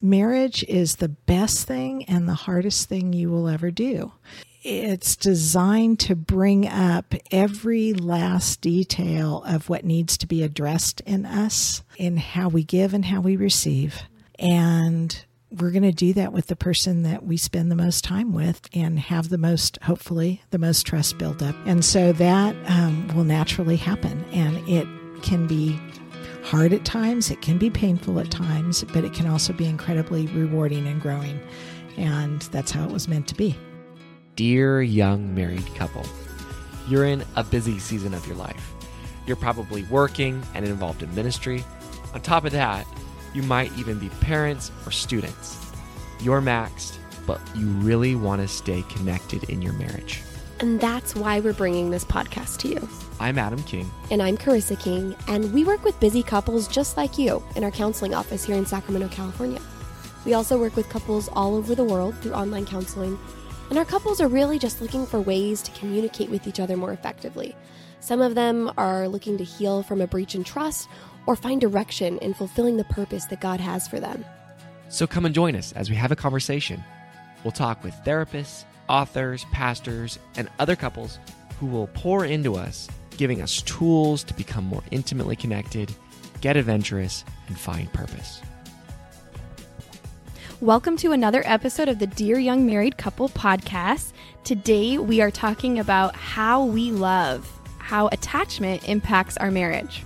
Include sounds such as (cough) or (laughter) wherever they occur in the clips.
Marriage is the best thing and the hardest thing you will ever do. It's designed to bring up every last detail of what needs to be addressed in us, in how we give and how we receive. And we're going to do that with the person that we spend the most time with and have the most, hopefully, the most trust built up. And so that um, will naturally happen. And it can be hard at times, it can be painful at times, but it can also be incredibly rewarding and growing. And that's how it was meant to be. Dear young married couple, you're in a busy season of your life. You're probably working and involved in ministry. On top of that, you might even be parents or students. You're maxed, but you really want to stay connected in your marriage. And that's why we're bringing this podcast to you. I'm Adam King. And I'm Karissa King, and we work with busy couples just like you in our counseling office here in Sacramento, California. We also work with couples all over the world through online counseling, and our couples are really just looking for ways to communicate with each other more effectively. Some of them are looking to heal from a breach in trust or find direction in fulfilling the purpose that God has for them. So come and join us as we have a conversation. We'll talk with therapists authors, pastors, and other couples who will pour into us, giving us tools to become more intimately connected, get adventurous, and find purpose. Welcome to another episode of the Dear Young Married Couple podcast. Today we are talking about how we love, how attachment impacts our marriage.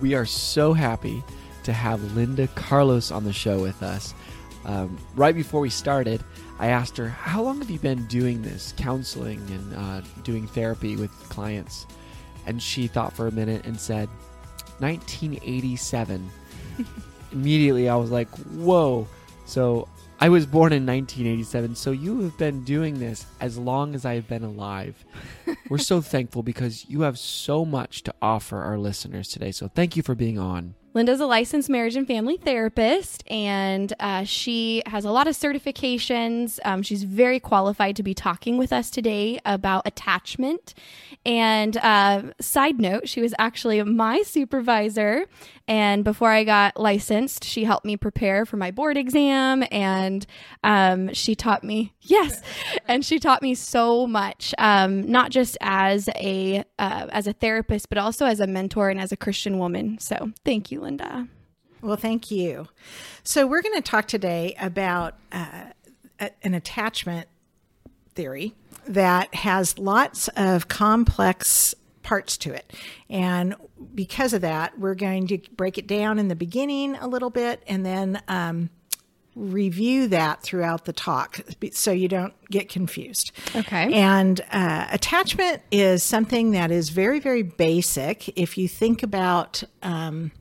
We are so happy to have Linda Carlos on the show with us. Um, right before we started, I asked her, How long have you been doing this, counseling and uh, doing therapy with clients? And she thought for a minute and said, 1987. (laughs) Immediately, I was like, Whoa. So I was born in 1987, so you have been doing this as long as I've been alive. (laughs) We're so thankful because you have so much to offer our listeners today. So thank you for being on. Linda's a licensed marriage and family therapist, and uh, she has a lot of certifications. Um, she's very qualified to be talking with us today about attachment. And uh, side note, she was actually my supervisor. And before I got licensed, she helped me prepare for my board exam, and um, she taught me (laughs) yes, and she taught me so much, um, not just as a uh, as a therapist, but also as a mentor and as a Christian woman. So thank you. Linda. Well, thank you. So, we're going to talk today about uh, an attachment theory that has lots of complex parts to it. And because of that, we're going to break it down in the beginning a little bit and then um, review that throughout the talk so you don't get confused. Okay. And uh, attachment is something that is very, very basic. If you think about, um,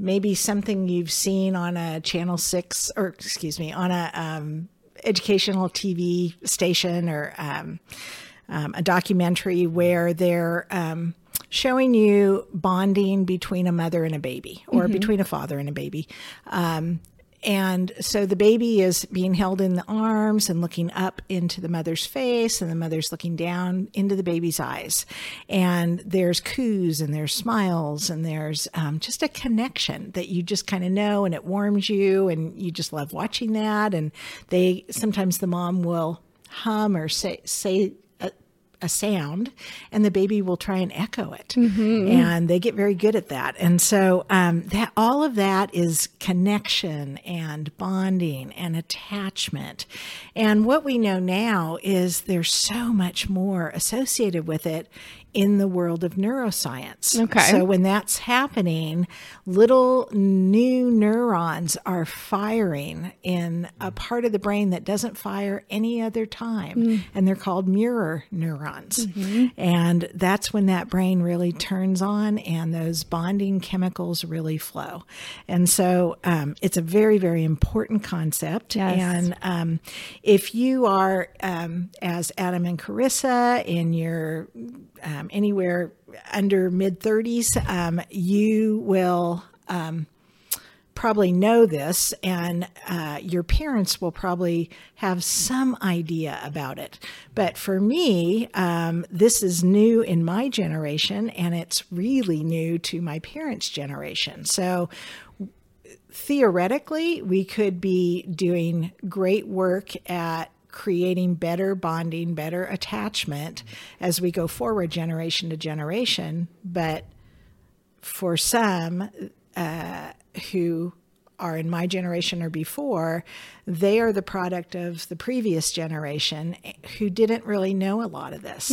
maybe something you've seen on a channel six or excuse me on a um, educational tv station or um, um, a documentary where they're um, showing you bonding between a mother and a baby or mm-hmm. between a father and a baby um, and so the baby is being held in the arms and looking up into the mother's face, and the mother's looking down into the baby's eyes. And there's coos and there's smiles, and there's um, just a connection that you just kind of know, and it warms you, and you just love watching that. And they sometimes the mom will hum or say say a sound and the baby will try and echo it. Mm-hmm. and they get very good at that. And so um, that all of that is connection and bonding and attachment. And what we know now is there's so much more associated with it in the world of neuroscience. Okay. So when that's happening, little new neurons are firing in a part of the brain that doesn't fire any other time, mm. and they're called mirror neurons neurons. And that's when that brain really turns on and those bonding chemicals really flow. And so um, it's a very, very important concept. Yes. And um, if you are, um, as Adam and Karissa, in your um, anywhere under mid 30s, um, you will um, probably know this, and uh, your parents will probably have some idea about it. But for me, um, this is new in my generation, and it's really new to my parents' generation. So theoretically, we could be doing great work at creating better bonding, better attachment as we go forward generation to generation. But for some uh, who are in my generation or before, they are the product of the previous generation who didn't really know a lot of this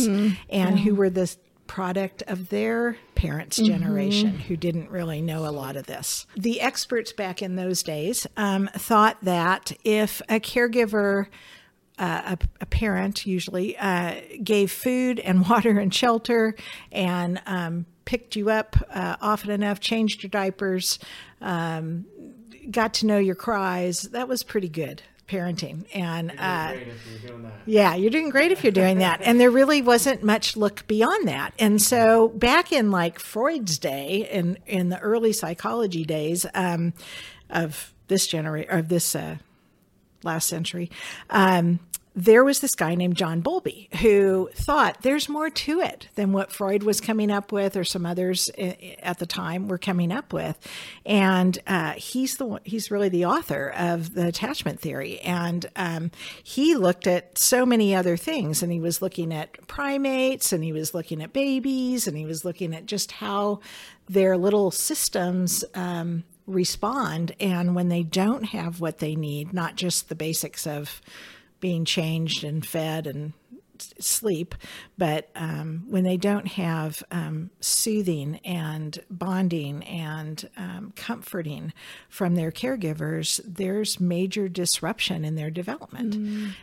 and who were the product of their parents' generation who didn't really know a lot of this. The experts back in those days um, thought that if a caregiver uh, a, a parent usually uh, gave food and (laughs) water and shelter and um, picked you up uh, often enough, changed your diapers, um, got to know your cries. That was pretty good parenting. And uh, yeah, you're doing great if you're doing that. And there really wasn't much look beyond that. And so back in like Freud's day, in in the early psychology days um, of this generation of this uh, last century. Um, there was this guy named John Bowlby who thought there's more to it than what Freud was coming up with, or some others at the time were coming up with, and uh, he's the he's really the author of the attachment theory, and um, he looked at so many other things, and he was looking at primates, and he was looking at babies, and he was looking at just how their little systems um, respond, and when they don't have what they need, not just the basics of being changed and fed and sleep, but um, when they don't have um, soothing and bonding and um, comforting from their caregivers, there's major disruption in their development.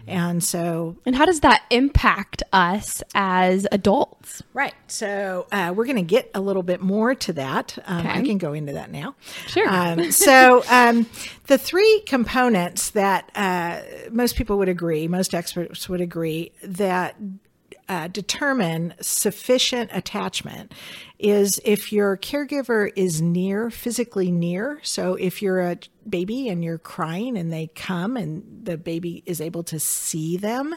And so And how does that impact us as adults? Right. So uh, we're going to get a little bit more to that. Um, I can go into that now. Sure. Um, (laughs) so um, the three components that uh, most people would agree, most experts would agree, that uh, determine sufficient attachment is if your caregiver is near, physically near. So if you're a baby and you're crying and they come and the baby is able to see them,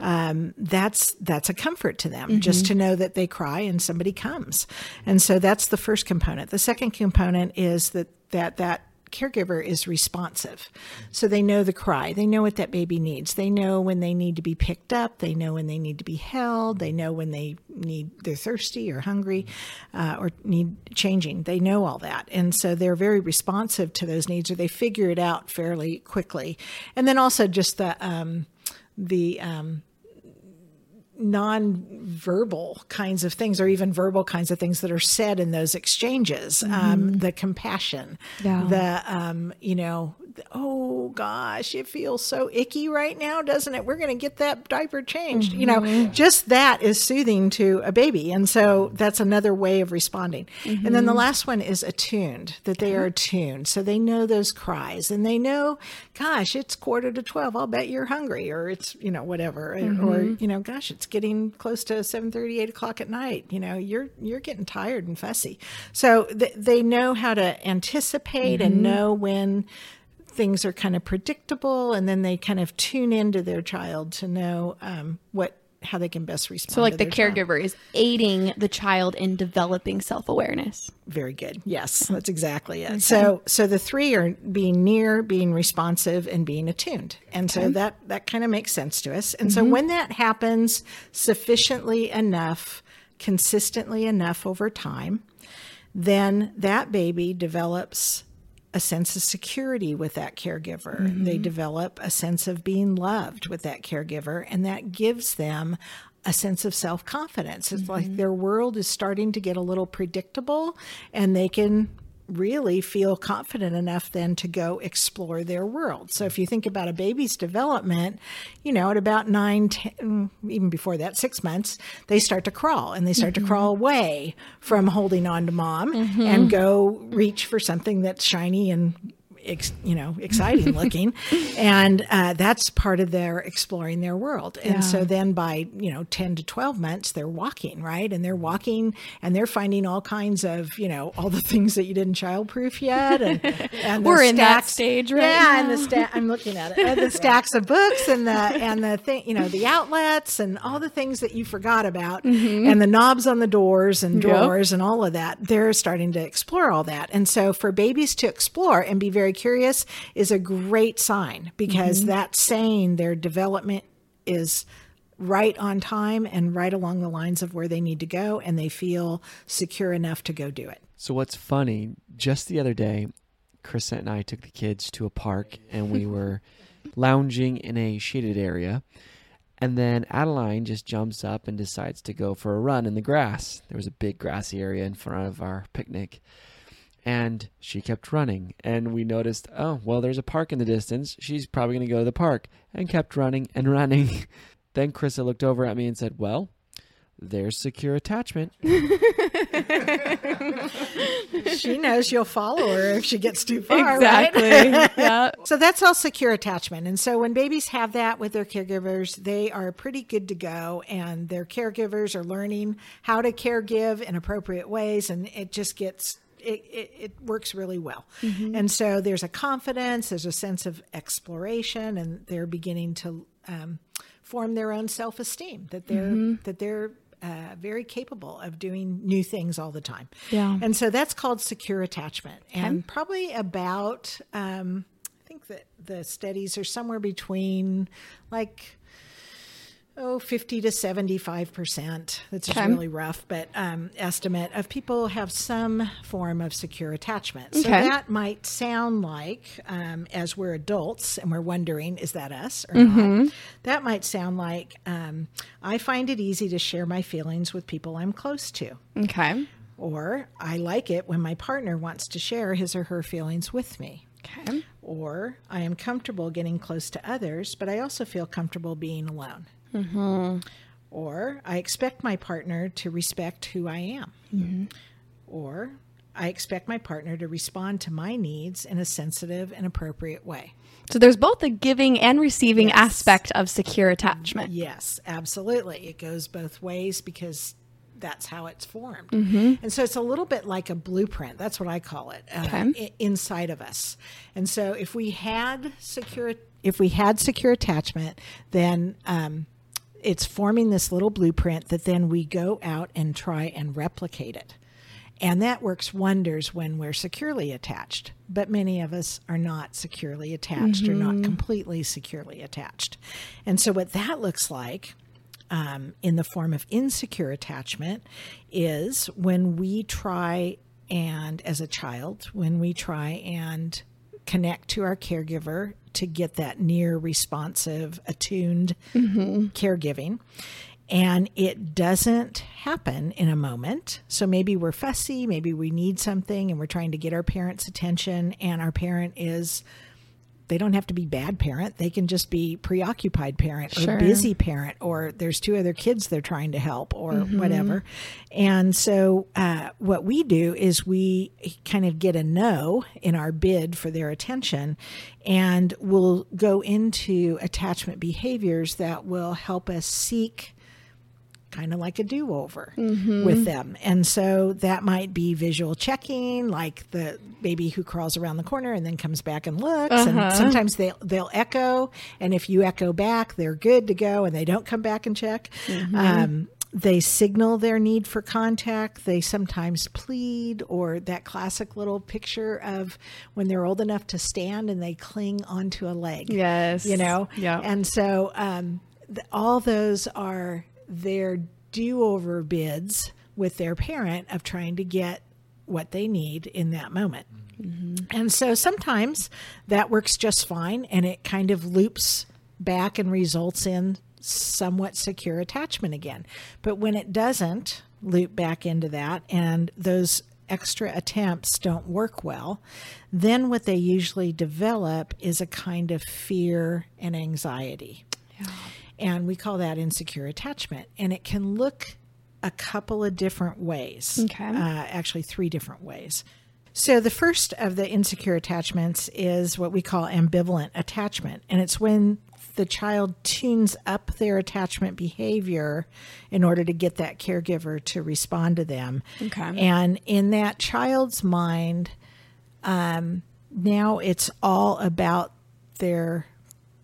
um, that's that's a comfort to them just to know that they cry and somebody comes. And so that's the first component. The second component is that that that caregiver is responsive. So they know the cry. They know what that baby needs. They know when they need to be picked up. They know when they need to be held. They know when they need, they're thirsty or hungry uh, or need changing. They know all that. And so they're very responsive to those needs or they figure it out fairly quickly. And then also just the, um, the, um, non-verbal kinds of things or even verbal kinds of things that are said in those exchanges um, the compassion Yeah. the um, you know oh gosh it feels so icky right now doesn't it? We're going to get that diaper changed you know mm-hmm. just that is soothing to a baby and so mm-hmm. that's another way of responding. And then the mm-hmm. last one is attuned that they are uh-huh. attuned so they know those cries and they know gosh it's quarter to 12 i'll bet you're hungry or it's you know whatever or you know gosh it's getting close to 7 8 o'clock at night you know you're you're getting tired and fussy. So th- they know how to anticipate and know when things are kind of predictable and then they kind of tune into their child to know um, what how they can best respond So, like the their child. caregiver is aiding the child in developing self awareness. very good. Yes that's exactly it. So so the three are being near being responsive and being attuned. And so that that kind of makes sense to us. And so when that happens sufficiently enough consistently enough over time then that baby develops a sense of security with that caregiver. They mm-hmm. develop a sense of being loved with that caregiver, and that gives them a sense of self confidence. It's like mm-hmm. their world is starting to get a little predictable and they can really feel confident enough then to go explore their world. So if you think about a baby's development, you know, at about nine, ten, even before that, six months, they start to crawl and they start mm-hmm. to crawl away from holding on to mom mm-hmm. and go reach for something that's shiny and ex, you know exciting looking (laughs) and uh, that's part of their exploring their world and yeah. so then by you know 10 to 12 months they're walking right and they're walking and they're finding all kinds of you know all the things that you didn't childproof yet and, (laughs) and we're stacks, in that stage right yeah now. and the stack i'm looking at it (laughs) and the stacks of books and the and the thing you know the outlets and all the things that you forgot about mm-hmm. and the knobs on the doors and drawers yep. and all of that they're starting to explore all that and so for babies to explore and be very curious is a great sign because mm-hmm. that's saying their development is right on time and right along the lines of where they need to go and they feel secure enough to go do it. So what's funny, just the other day, Karissa and I took the kids to a park and we (laughs) were lounging in a shaded area. And then Adeline just jumps up and decides to go for a run in the grass. There was a big grassy area in front of our picnic. And she kept running. And we noticed, oh, well, there's a park in the distance. She's probably going to go to the park. And kept running and running. (laughs) then Karissa looked over at me and said, well, there's secure attachment. (laughs) she knows you'll follow her if she gets too far. Exactly. (laughs) Right? yeah. So that's all secure attachment. And so when babies have that with their caregivers, they are pretty good to go. And their caregivers are learning how to care give in appropriate ways. And it just gets it, it, it, works really well. Mm-hmm. And so there's a confidence, there's a sense of exploration, and they're beginning to um, form their own self esteem that they're mm-hmm. that they're uh, very capable of doing new things all the time. Yeah. And so that's called secure attachment. Okay. And probably about, um, I think that the studies are somewhere between like oh 50 to 75% that's okay. really rough but um, estimate of people have some form of secure attachment. So okay. that might sound like um, as we're adults and we're wondering is that us or mm-hmm. not that might sound like um, i find it easy to share my feelings with people i'm close to. Okay. Or i like it when my partner wants to share his or her feelings with me. Okay. Or i am comfortable getting close to others but i also feel comfortable being alone Mm-hmm. Or I expect my partner to respect who I am. Mm-hmm. Or I expect my partner to respond to my needs in a sensitive and appropriate way. So there's both the giving and receiving yes. aspect of secure attachment. Yes, absolutely. It goes both ways because that's how it's formed. Mm-hmm. And so it's a little bit like a blueprint. That's what I call it uh, okay. Inside of us. And so if we had secure if we had secure attachment, then um, it's forming this little blueprint that then we go out and try and replicate it. And that works wonders when we're securely attached. But many of us are not securely attached mm-hmm. or not mm-hmm. completely securely attached. And so, what that looks like um, in the form of insecure attachment is when we try and, as a child, when we try and connect to our caregiver to get that near responsive, attuned mm-hmm. caregiving. And it doesn't happen in a moment. So maybe we're fussy, maybe we need something and we're trying to get our parents' attention, and our parent is they don't have to be bad parent. They can just be preoccupied parent or sure. busy parent, or there's two other kids they're trying to help, or mm-hmm. whatever. And so, uh, what we do is we kind of get a no in our bid for their attention, and we'll go into attachment behaviors that will help us seek kind of like a do over mm-hmm. with them. And so that might be visual checking, like the baby who crawls around the corner and then comes back and looks. Uh-huh. And sometimes they, they'll echo. And if you echo back, they're good to go and they don't come back and check. Mm-hmm. Um, they signal their need for contact. They sometimes plead, or that classic little picture of when they're old enough to stand and they cling onto a leg. Yes. You know? Yeah. And so um, th- all those are their do over bids with their parent of trying to get what they need in that moment. Mm-hmm. And so sometimes that works just fine and it kind of loops back and results in somewhat secure attachment again. But when it doesn't loop back into that and those extra attempts don't work well, then what they usually develop is a kind of fear and anxiety. And we call that insecure attachment. And it can look a couple of different ways. Okay. Uh, actually, three different ways. So, the first of the insecure attachments is what we call ambivalent attachment. And it's when the child tunes up their attachment behavior in order to get that caregiver to respond to them. Okay. And in that child's mind, um, now it's all about their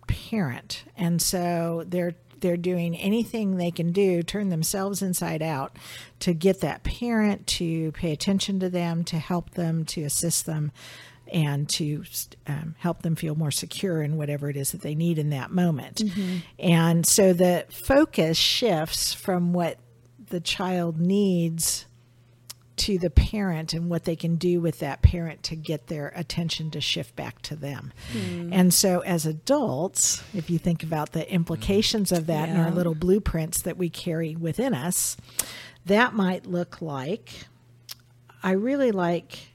parent. And so they're they're doing anything they can do, turn themselves inside out to get that parent to pay attention to them, to help them, to assist them, and to um, help them feel more secure in whatever it is that they need in that moment. And so the focus shifts from what the child needs to the parent and what they can do with that parent to get their attention to shift back to them. Hmm. And so, as adults, if you think about the implications of that in our little blueprints that we carry within us, that might look like I really like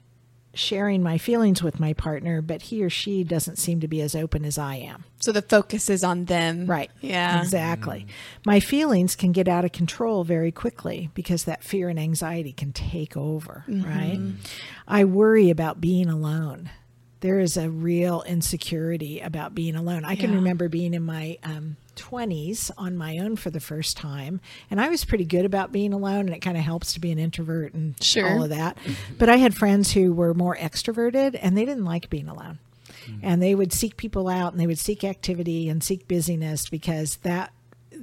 sharing my feelings with my partner, but he or she doesn't seem to be as open as I am. So the focus is on them. Right. Yeah. Exactly. My feelings can get out of control very quickly because that fear and anxiety can take over, right? I worry about being alone. There is a real insecurity about being alone. I can remember being in my um, 20s on my own for the first time, and I was pretty good about being alone, and it kind of helps to be an introvert and Sure. all of that. But I had friends who were more extroverted, and they didn't like being alone mm. and they would seek people out and they would seek activity and seek busyness because that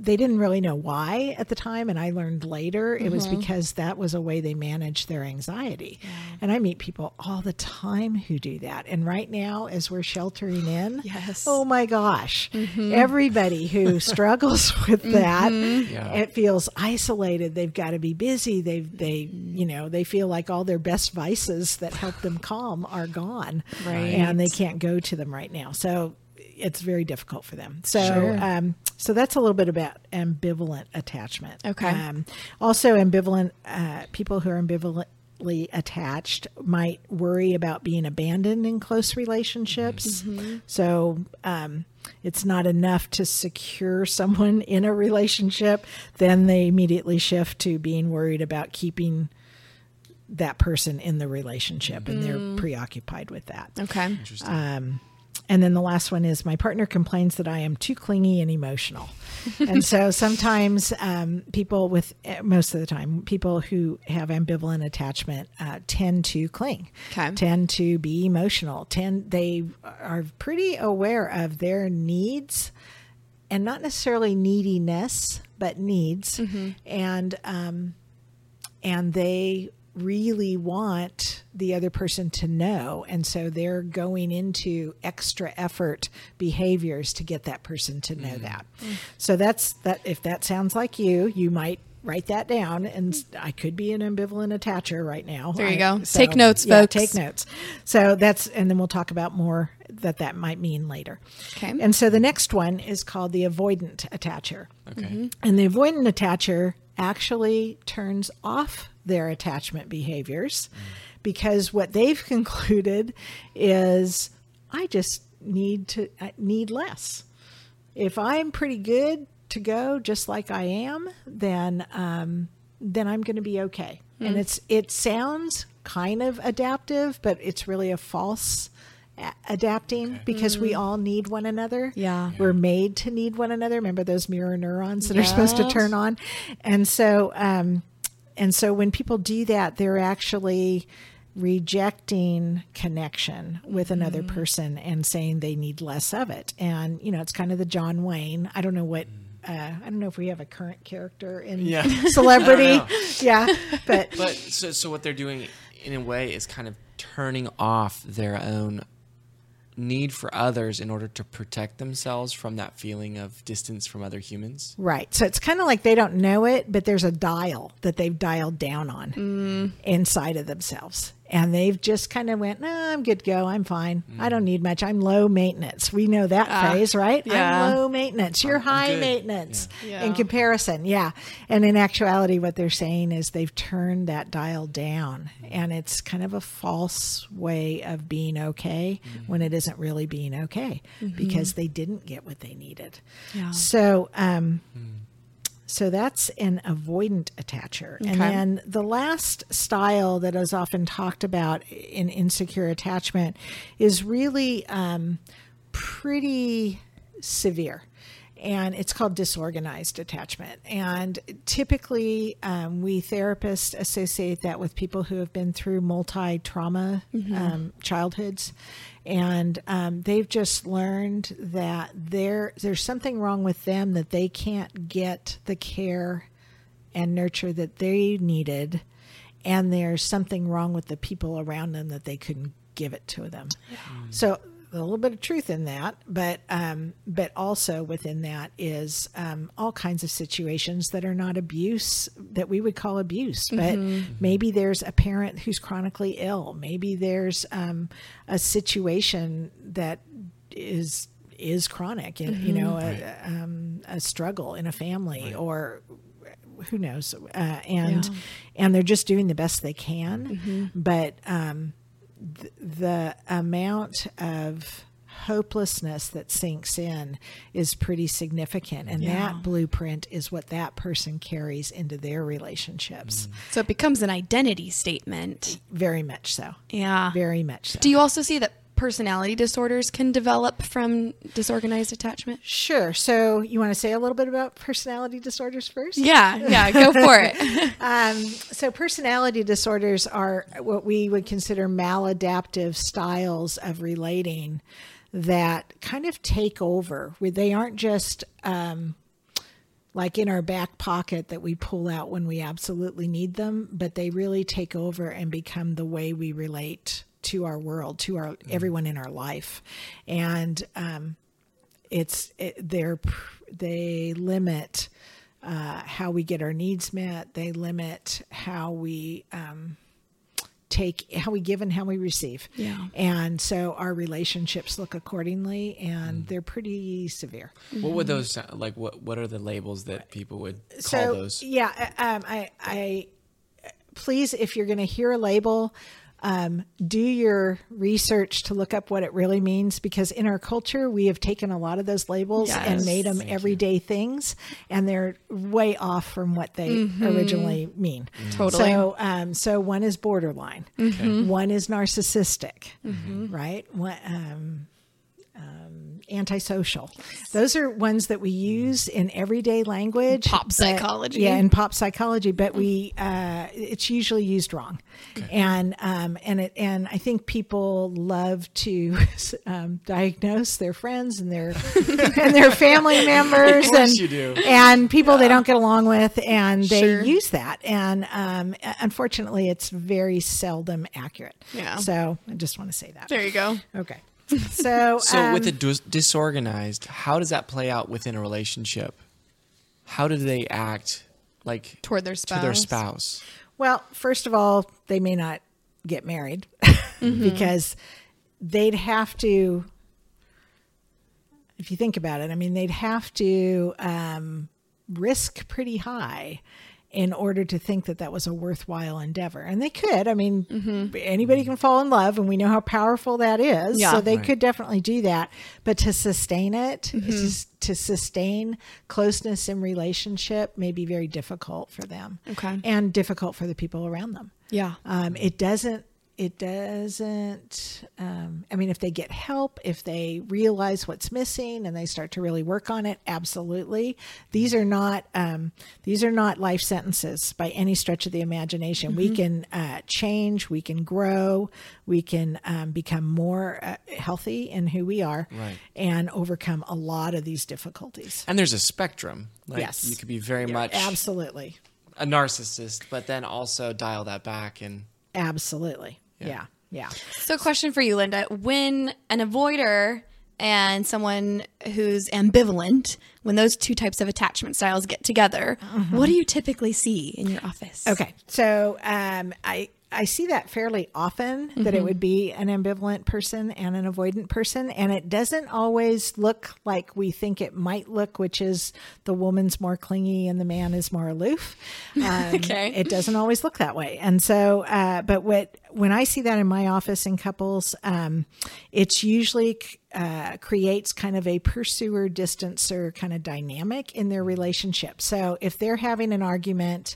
they didn't really know why at the time and i learned later it was mm-hmm. because that was a way they managed their anxiety. And i meet people all the time who do that. And right now as we're sheltering in Yes. oh my gosh mm-hmm. everybody who (laughs) struggles with that mm-hmm. Yeah. it feels isolated. They've got to be busy. They've they you know they feel like all their best vices that help them calm are gone. Right. and they can't go to them right now. So it's very difficult for them. So Sure. um, so that's a little bit about ambivalent attachment. Okay. um, also ambivalent uh, people who are ambivalently attached might worry about being abandoned in close relationships. So um, it's not enough to secure someone (laughs) in a relationship then they immediately shift to being worried about keeping that person in the relationship and they're preoccupied with that. Okay. um, and then the last one is my partner complains that I am too clingy and emotional. and so (laughs) sometimes um, people with, eh, most of the time, people who have ambivalent attachment uh, tend to cling, Okay. tend to be emotional, tend, they are pretty aware of their needs and not necessarily neediness, but needs. And, um, and they really want the other person to know and so they're going into extra effort behaviors to get that person to know mm. that so that's that if that sounds like you you might write that down and I could be an ambivalent attacher right now There you I- go. Take notes, yeah, folks. take notes so that's and then we'll talk about more that that might mean later Okay. and so the next one is called the avoidant attacher Okay. and the avoidant attacher actually turns off their attachment behaviors because what they've (laughs) concluded is I just need to I need less. If I'm pretty good to go just like I am, then um, then I'm going to be okay. And it's it sounds kind of adaptive, but it's really a false a- adapting because we all need one another. Yeah. We're made to need one another. Remember those mirror neurons that are supposed to turn on? And so um and so when people do that, they're actually rejecting connection with another person and saying they need less of it. And you know, it's kind of the John Wayne. I don't know what uh, I don't know if we have a current character in Yeah. (laughs) (laughs) celebrity. Yeah, but But so, so what they're doing in a way is kind of turning off their own need for others in order to protect themselves from that feeling of distance from other humans. Right. So it's kind of like they don't know it, but there's a dial that they've dialed down on mm. inside of themselves. And they've just kind of went, nah, I'm good to go. I'm fine. I don't need much. I'm low maintenance. We know that ah, phrase, right? yeah. I'm low maintenance. You're high good. maintenance Yeah. in comparison. Yeah. And in actuality, what they're saying is they've turned that dial down and it's kind of a false way of being okay mm-hmm. when it isn't really being okay mm-hmm. because they didn't get what they needed. Yeah. So, um, hmm. So that's an avoidant attacher. And then the last style that is often talked about in insecure attachment is really um, pretty severe. And it's called disorganized attachment. And typically, um, we therapists associate that with people who have been through multi trauma um, childhoods. And um, they've just learned that there, there's something wrong with them that they can't get the care and nurture that they needed. And there's something wrong with the people around them that they couldn't give it to them. So a little bit of truth in that, but um, but also within that is um, all kinds of situations that are not abuse that we would call abuse, but maybe there's a parent who's chronically ill. Maybe there's um, a situation that is is chronic, and you know, a, um, a struggle in a family or who knows uh, and and they're just doing the best they can but um, th- the amount of hopelessness that sinks in is pretty significant and that blueprint is what that person carries into their relationships. Mm. So it becomes an identity statement. very much so. Yeah. very much so. Do you also see that personality disorders can develop from disorganized attachment? sure so you want to say a little bit about personality disorders first Yeah, yeah, go (laughs) for it. (laughs) Um, so, personality disorders are what we would consider maladaptive styles of relating that kind of take over, where they aren't just um, like in our back pocket that we pull out when we absolutely need them, but they really take over and become the way we relate to our world, to our everyone in our life, and um, it's it, they're they limit uh, how we get our needs met. They limit how we um, take how we give and how we receive. Yeah. And so our relationships look accordingly, and they're pretty severe. What would those like? What What are the labels that people would call so those? yeah, uh, um, I I please if you're going to hear a label. Um, do your research to look up what it really means because in our culture we have taken a lot of those labels and made them everyday things and they're way off from what they originally mean. Totally. so um, so one is borderline. One is narcissistic right? One, um, antisocial those are ones that we use in everyday language Pop but- psychology. yeah in pop psychology but we uh, it's usually used wrong and um, and it and i think people love to (laughs) um, diagnose their friends and their (laughs) and their family members course and you do. and people they don't get along with and they Sure. use that and um, unfortunately it's very seldom accurate Yeah. so i just want to say that There you go. okay (laughs) so So with um, the dis- disorganized, how does that play out within a relationship? How do they act like Toward their spouse? to their spouse. spouse? Well, first of all, they may not get married (laughs) because they'd have to, if you think about it, I mean, they'd have to um, risk pretty high in order to think that that was a worthwhile endeavor. And they could. I mean, anybody can fall in love, and we know how powerful that is. Yeah. So they Right. could definitely do that. But to sustain it, to, to sustain closeness in relationship may be very difficult for them Okay. and difficult for the people around them. Yeah. Um, it doesn't. It doesn't. Um, I mean, if they get help, if they realize what's missing and they start to really work on it, absolutely. These are not. Um, these are not life sentences by any stretch of the imagination. We can uh, change. We can grow. We can um, become more uh, healthy in who we are, Right. and overcome a lot of these difficulties. And there's a spectrum. Like Yes. you could be very much Absolutely. a narcissist, but then also dial that back and Absolutely. Yeah. Yeah. So, question for you, Linda. When an avoider and someone who's ambivalent, when those two types of attachment styles get together, what do you typically see in your office? Okay, so um, I I see that fairly often that it would be an ambivalent person and an avoidant person. And it doesn't always look like we think it might look, which is the woman's more clingy and the man is more aloof. (laughs) Um, Okay. It doesn't always look that way. And so, uh, but what, when I see that in my office in couples, um, it's usually uh, creates kind of a pursuer distancer kind of dynamic in their relationship. So if they're having an argument,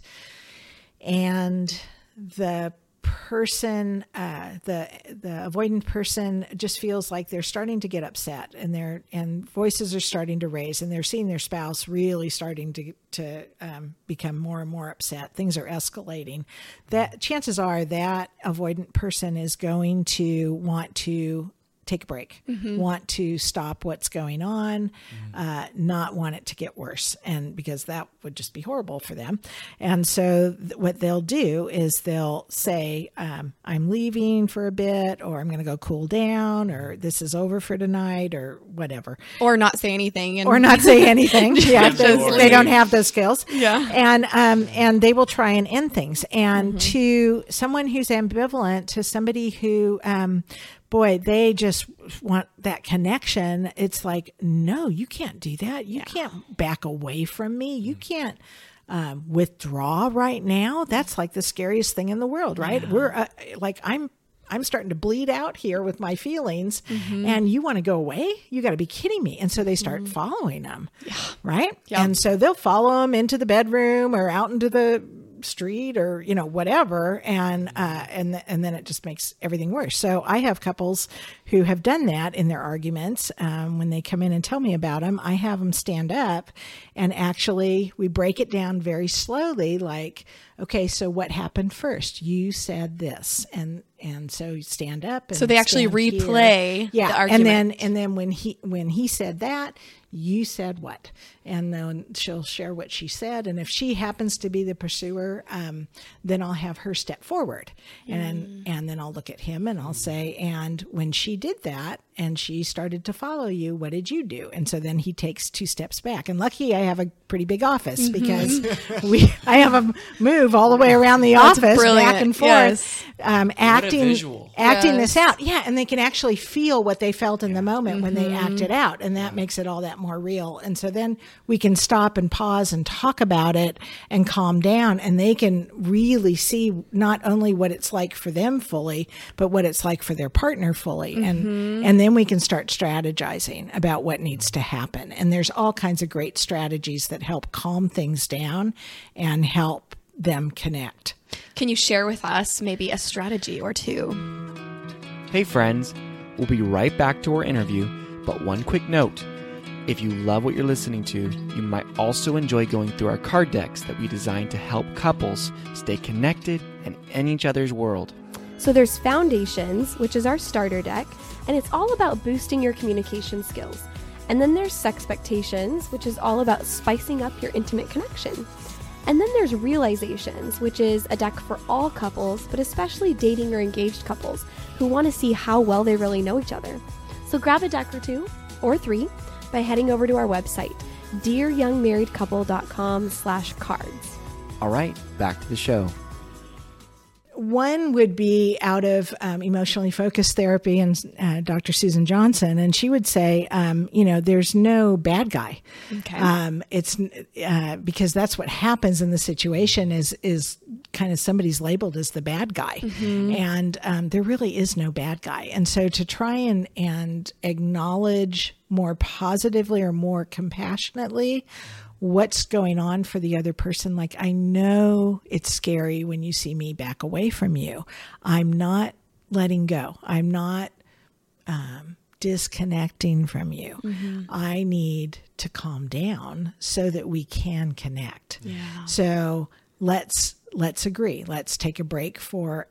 and the person uh, the the avoidant person just feels like they're starting to get upset and they're and voices are starting to raise and they're seeing their spouse really starting to to um, become more and more upset. Things are escalating. That chances are that avoidant person is going to want to take a break, want to stop what's going on, uh, not want it to get worse, and because that would just be horrible for them. And so, th- what they'll do is they'll say, um, "I'm leaving for a bit," or "I'm going to go cool down," or "This is over for tonight," or whatever or not say anything and or not say (laughs) anything. yeah, they, they don't have those skills. Yeah. and um, and they will try and end things. And to someone who's ambivalent, to somebody who, um, boy, they just want that connection. It's like, no, you can't do that. You can't back away from me. You can't. Um, withdraw right now. That's like the scariest thing in the world, right? We're uh, like, I'm I'm starting to bleed out here with my feelings and you want to go away? You got to be kidding me. And so they start following them. Right? And so they'll follow them into the bedroom or out into the street or you know whatever and uh and and then it just makes everything worse. So i have couples who have done that in their arguments um, when they come in and tell me about them i have them stand up and actually we break it down very slowly like okay so what happened first? You said this. And and so you stand up and So they actually stand here. replay yeah the and then and then when he when he said that you said what? And then she'll share what she said. And if she happens to be the pursuer um, then i'll have her step forward. And and then i'll look at him and i'll say and when she did that and she started to follow you. What did you do? And so then he takes two steps back. And lucky i have a pretty big office mm-hmm. because we i have a move all the way around the That's office brilliant. back and forth Yes. um, acting visual. acting this out. Yeah and they can actually feel what they felt in the moment when they act mm-hmm. it out and that makes it all that more real. And so then we can stop and pause and talk about it and calm down and they can really see not only what it's like for them fully but what it's like for their partner fully. And mm-hmm. and then we can start strategizing about what needs to happen and there's all kinds of great strategies that help calm things down and help them connect Can you share with us maybe a strategy or two? Hey, friends, we'll be right back to our interview, but one quick note. If you love what you're listening to, you might also enjoy going through our card decks that we designed to help couples stay connected and in each other's world. So there's Foundations, which is our starter deck, and it's all about boosting your communication skills. And then there's Sexpectations, which is all about spicing up your intimate connection. And then there's Realizations, which is a deck for all couples, but especially dating or engaged couples who want to see how well they really know each other. So grab a deck or two, or three, by heading over to our website, dearyoungmarriedcouple.com slash cards. All right, back to the show. One would be out of um, emotionally focused therapy and uh, Dr. Susan Johnson, and she would say, um, you know, there's no bad guy. Okay. Um, it's uh, because that's what happens in the situation is is kind of somebody's labeled as the bad guy, and um, there really is no bad guy. And so to try and and acknowledge more positively or more compassionately what's going on for the other person. Like, I know it's scary when you see me back away from you. I'm not letting go. I'm not um, disconnecting from you. I need to calm down so that we can connect. Yeah. So let's let's agree. Let's take a break for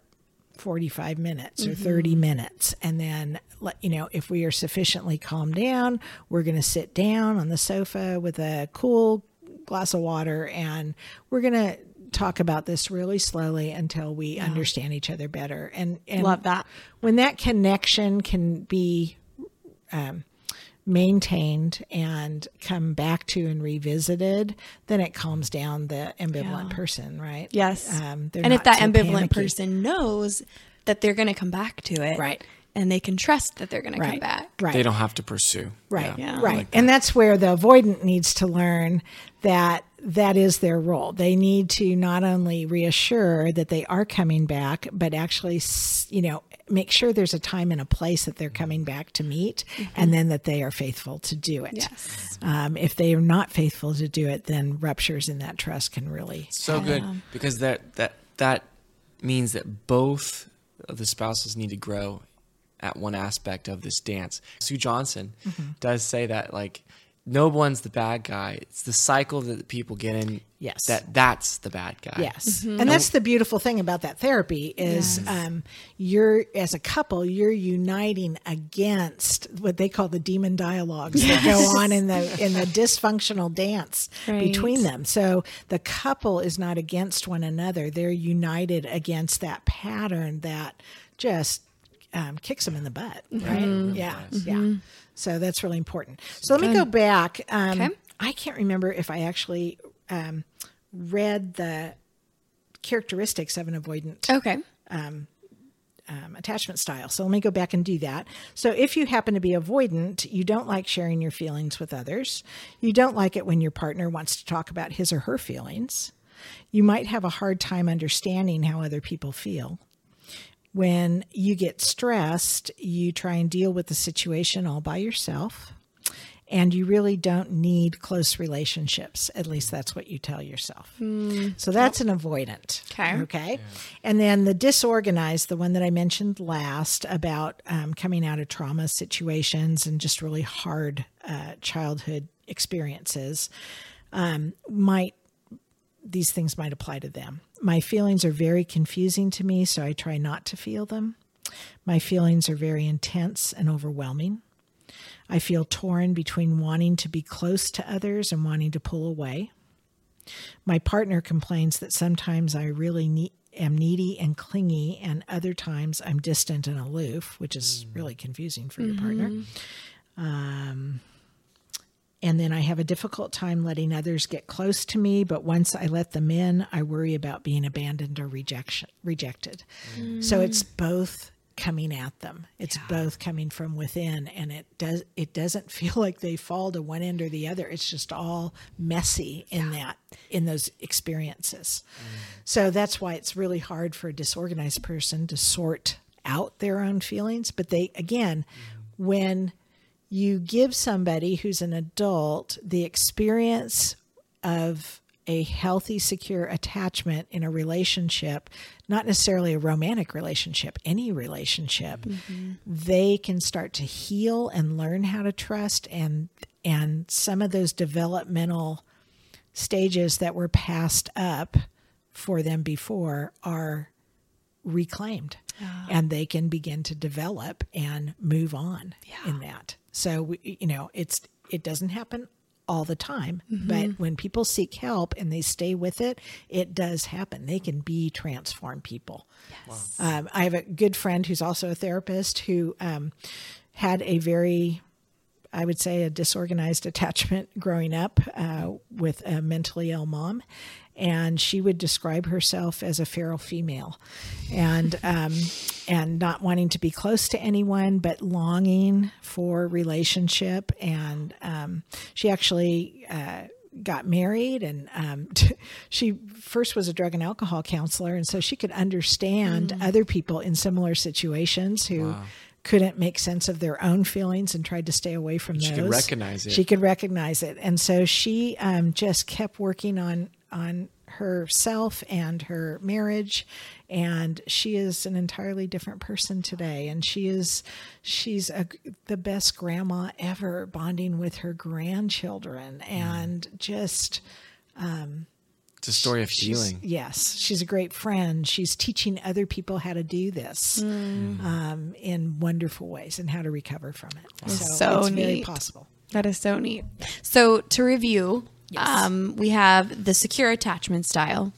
45 minutes or 30 minutes and then you know if we are sufficiently calmed down we're going to sit down on the sofa with a cool glass of water and we're going to talk about this really slowly until we understand each other better and and Love that. when that connection can be um, maintained and come back to and revisited, then it calms down the ambivalent person, right? Yes. Um, and if that ambivalent panicky. person knows that they're going to come back to it, Right. And they can trust that they're going to come back. right, They don't have to pursue. Right. Yeah. Right. and that's where the avoidant needs to learn that that is their role. They need to not only reassure that they are coming back, but actually, you know, make sure there's a time and a place that they're coming back to meet and then that they are faithful to do it. Yes. Um, if they are not faithful to do it, then ruptures in that trust can really. So good because that that that means that both of the spouses need to grow at one aspect of this dance. Sue Johnson Mm-hmm. does say that like no one's the bad guy. It's the cycle that people get in. Yes. That that's the bad guy. Yes. And that's the beautiful thing about that therapy is um, you're as a couple, you're uniting against what they call the demon dialogues that go on in the in the dysfunctional dance between them. So the couple is not against one another. They're united against that pattern that just um, kicks them in the butt, right? Yeah. Yeah. So that's really important. So let me go back. Um, Okay. I can't remember if I actually um, read the characteristics of an avoidant Okay. um, attachment style. So let me go back and do that. So if you happen to be avoidant, you don't like sharing your feelings with others. You don't like it when your partner wants to talk about his or her feelings. You might have a hard time understanding how other people feel. When you get stressed, you try and deal with the situation all by yourself. And you really don't need close relationships. At least that's what you tell yourself. So that's an avoidant. Okay. Okay. And then the disorganized, the one that I mentioned last about um, coming out of trauma situations and just really hard uh, childhood experiences, um, might these things might apply to them. My feelings are very confusing to me, so I try not to feel them. My feelings are very intense and overwhelming. I feel torn between wanting to be close to others and wanting to pull away. My partner complains that sometimes I really need, am needy and clingy, and other times I'm distant and aloof, which is really confusing for your partner. Um, and then I have a difficult time letting others get close to me, but once I let them in, I worry about being abandoned or rejection, rejected. Mm. So it's both coming at them. It's both coming from within and it does it doesn't (laughs) feel like they fall to one end or the other. It's just all messy in that in those experiences. Mm. So that's why it's really hard for a disorganized person to sort out their own feelings, but they again mm. when you give somebody who's an adult the experience of a healthy, secure attachment in a relationship, not necessarily a romantic relationship, any relationship, mm-hmm. they can start to heal and learn how to trust and and some of those developmental stages that were passed up for them before are reclaimed. Ah. And they can begin to develop and move on in that so we, you know it's it doesn't happen all the time but when people seek help and they stay with it it does happen. They can be transformed people. Um, i have a good friend who's also a therapist who um, had a very I would say a disorganized (laughs) attachment growing up uh, with a mentally ill mom. And she would describe herself as a feral female, and um, and not wanting to be close to anyone, but longing for relationship. And um, she actually uh, got married, and um, (laughs) she first was a drug and alcohol counselor, and so she could understand other people in similar situations who couldn't make sense of their own feelings and tried to stay away from She those. could recognize it. She could recognize it, and so she um, just kept working on on herself and her marriage, and she is an entirely different person today. And she is she's a, the best grandma ever, bonding with her grandchildren, mm. and just um, It's a story of She's- healing. Yes, she's a great friend. She's teaching other people how to do this mm. Mm. um, in wonderful ways and how to recover from it. So, so it's very neat. possible. That is so neat. So to review, um, we have the secure attachment style,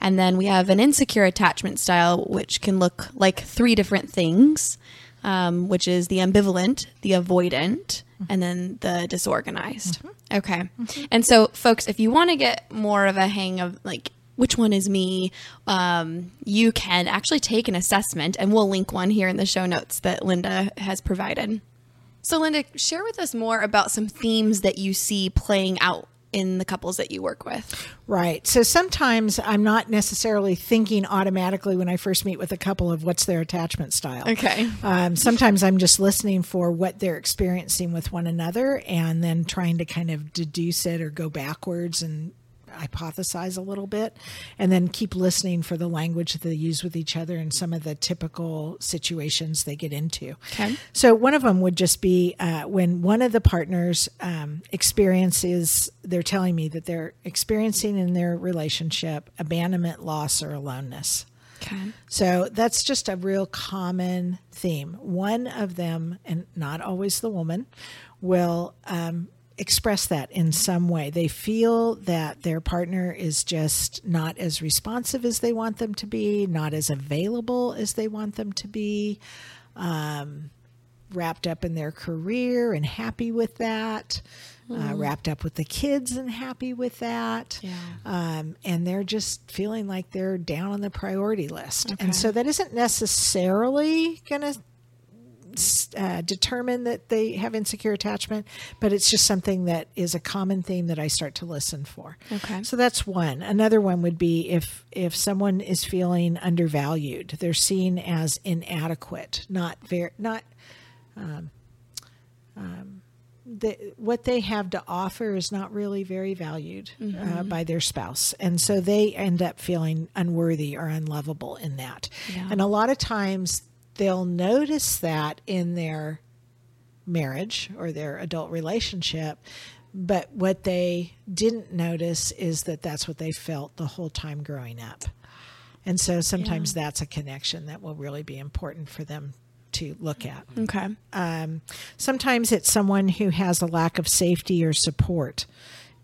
and then we have an insecure attachment style, which can look like three different things, um, which is the ambivalent, the avoidant, and then the disorganized. Okay. And so, folks, if you want to get more of a hang of like which one is me, um, you can actually take an assessment, and we'll link one here in the show notes that Linda has provided. So, Linda, share with us more about some themes that you see playing out in the couples that you work with. Right. So sometimes I'm not necessarily thinking automatically when I first meet with a couple of what's their attachment style. Okay. Um, sometimes I'm just listening for what they're experiencing with one another and then trying to kind of deduce it or go backwards and hypothesize a little bit and then keep listening for the language that they use with each other and some of the typical situations they get into. Okay. So one of them would just be uh, when one of the partners um, experiences, they're telling me that they're experiencing in their relationship abandonment, loss, or aloneness. Okay. So that's just a real common theme. One of them, and not always the woman, will um, express that in some way. They feel that their partner is just not as responsive as they want them to be, not as available as they want them to be, um, wrapped up in their career and happy with that. Uh, wrapped up with the kids and happy with that. Yeah. Um, and they're just feeling like they're down on the priority list. Okay. And so that isn't necessarily going to uh, determine that they have insecure attachment, but it's just something that is a common theme that I start to listen for. Okay. So that's one. Another one would be if if someone is feeling undervalued, they're seen as inadequate, not very, not. Um, um, the, what they have to offer is not really very valued uh, by their spouse. And so they end up feeling unworthy or unlovable in that. And a lot of times they'll notice that in their marriage or their adult relationship. But what they didn't notice is that that's what they felt the whole time growing up. And so sometimes that's a connection that will really be important for them to look at. Okay. Um, sometimes it's someone who has a lack of safety or support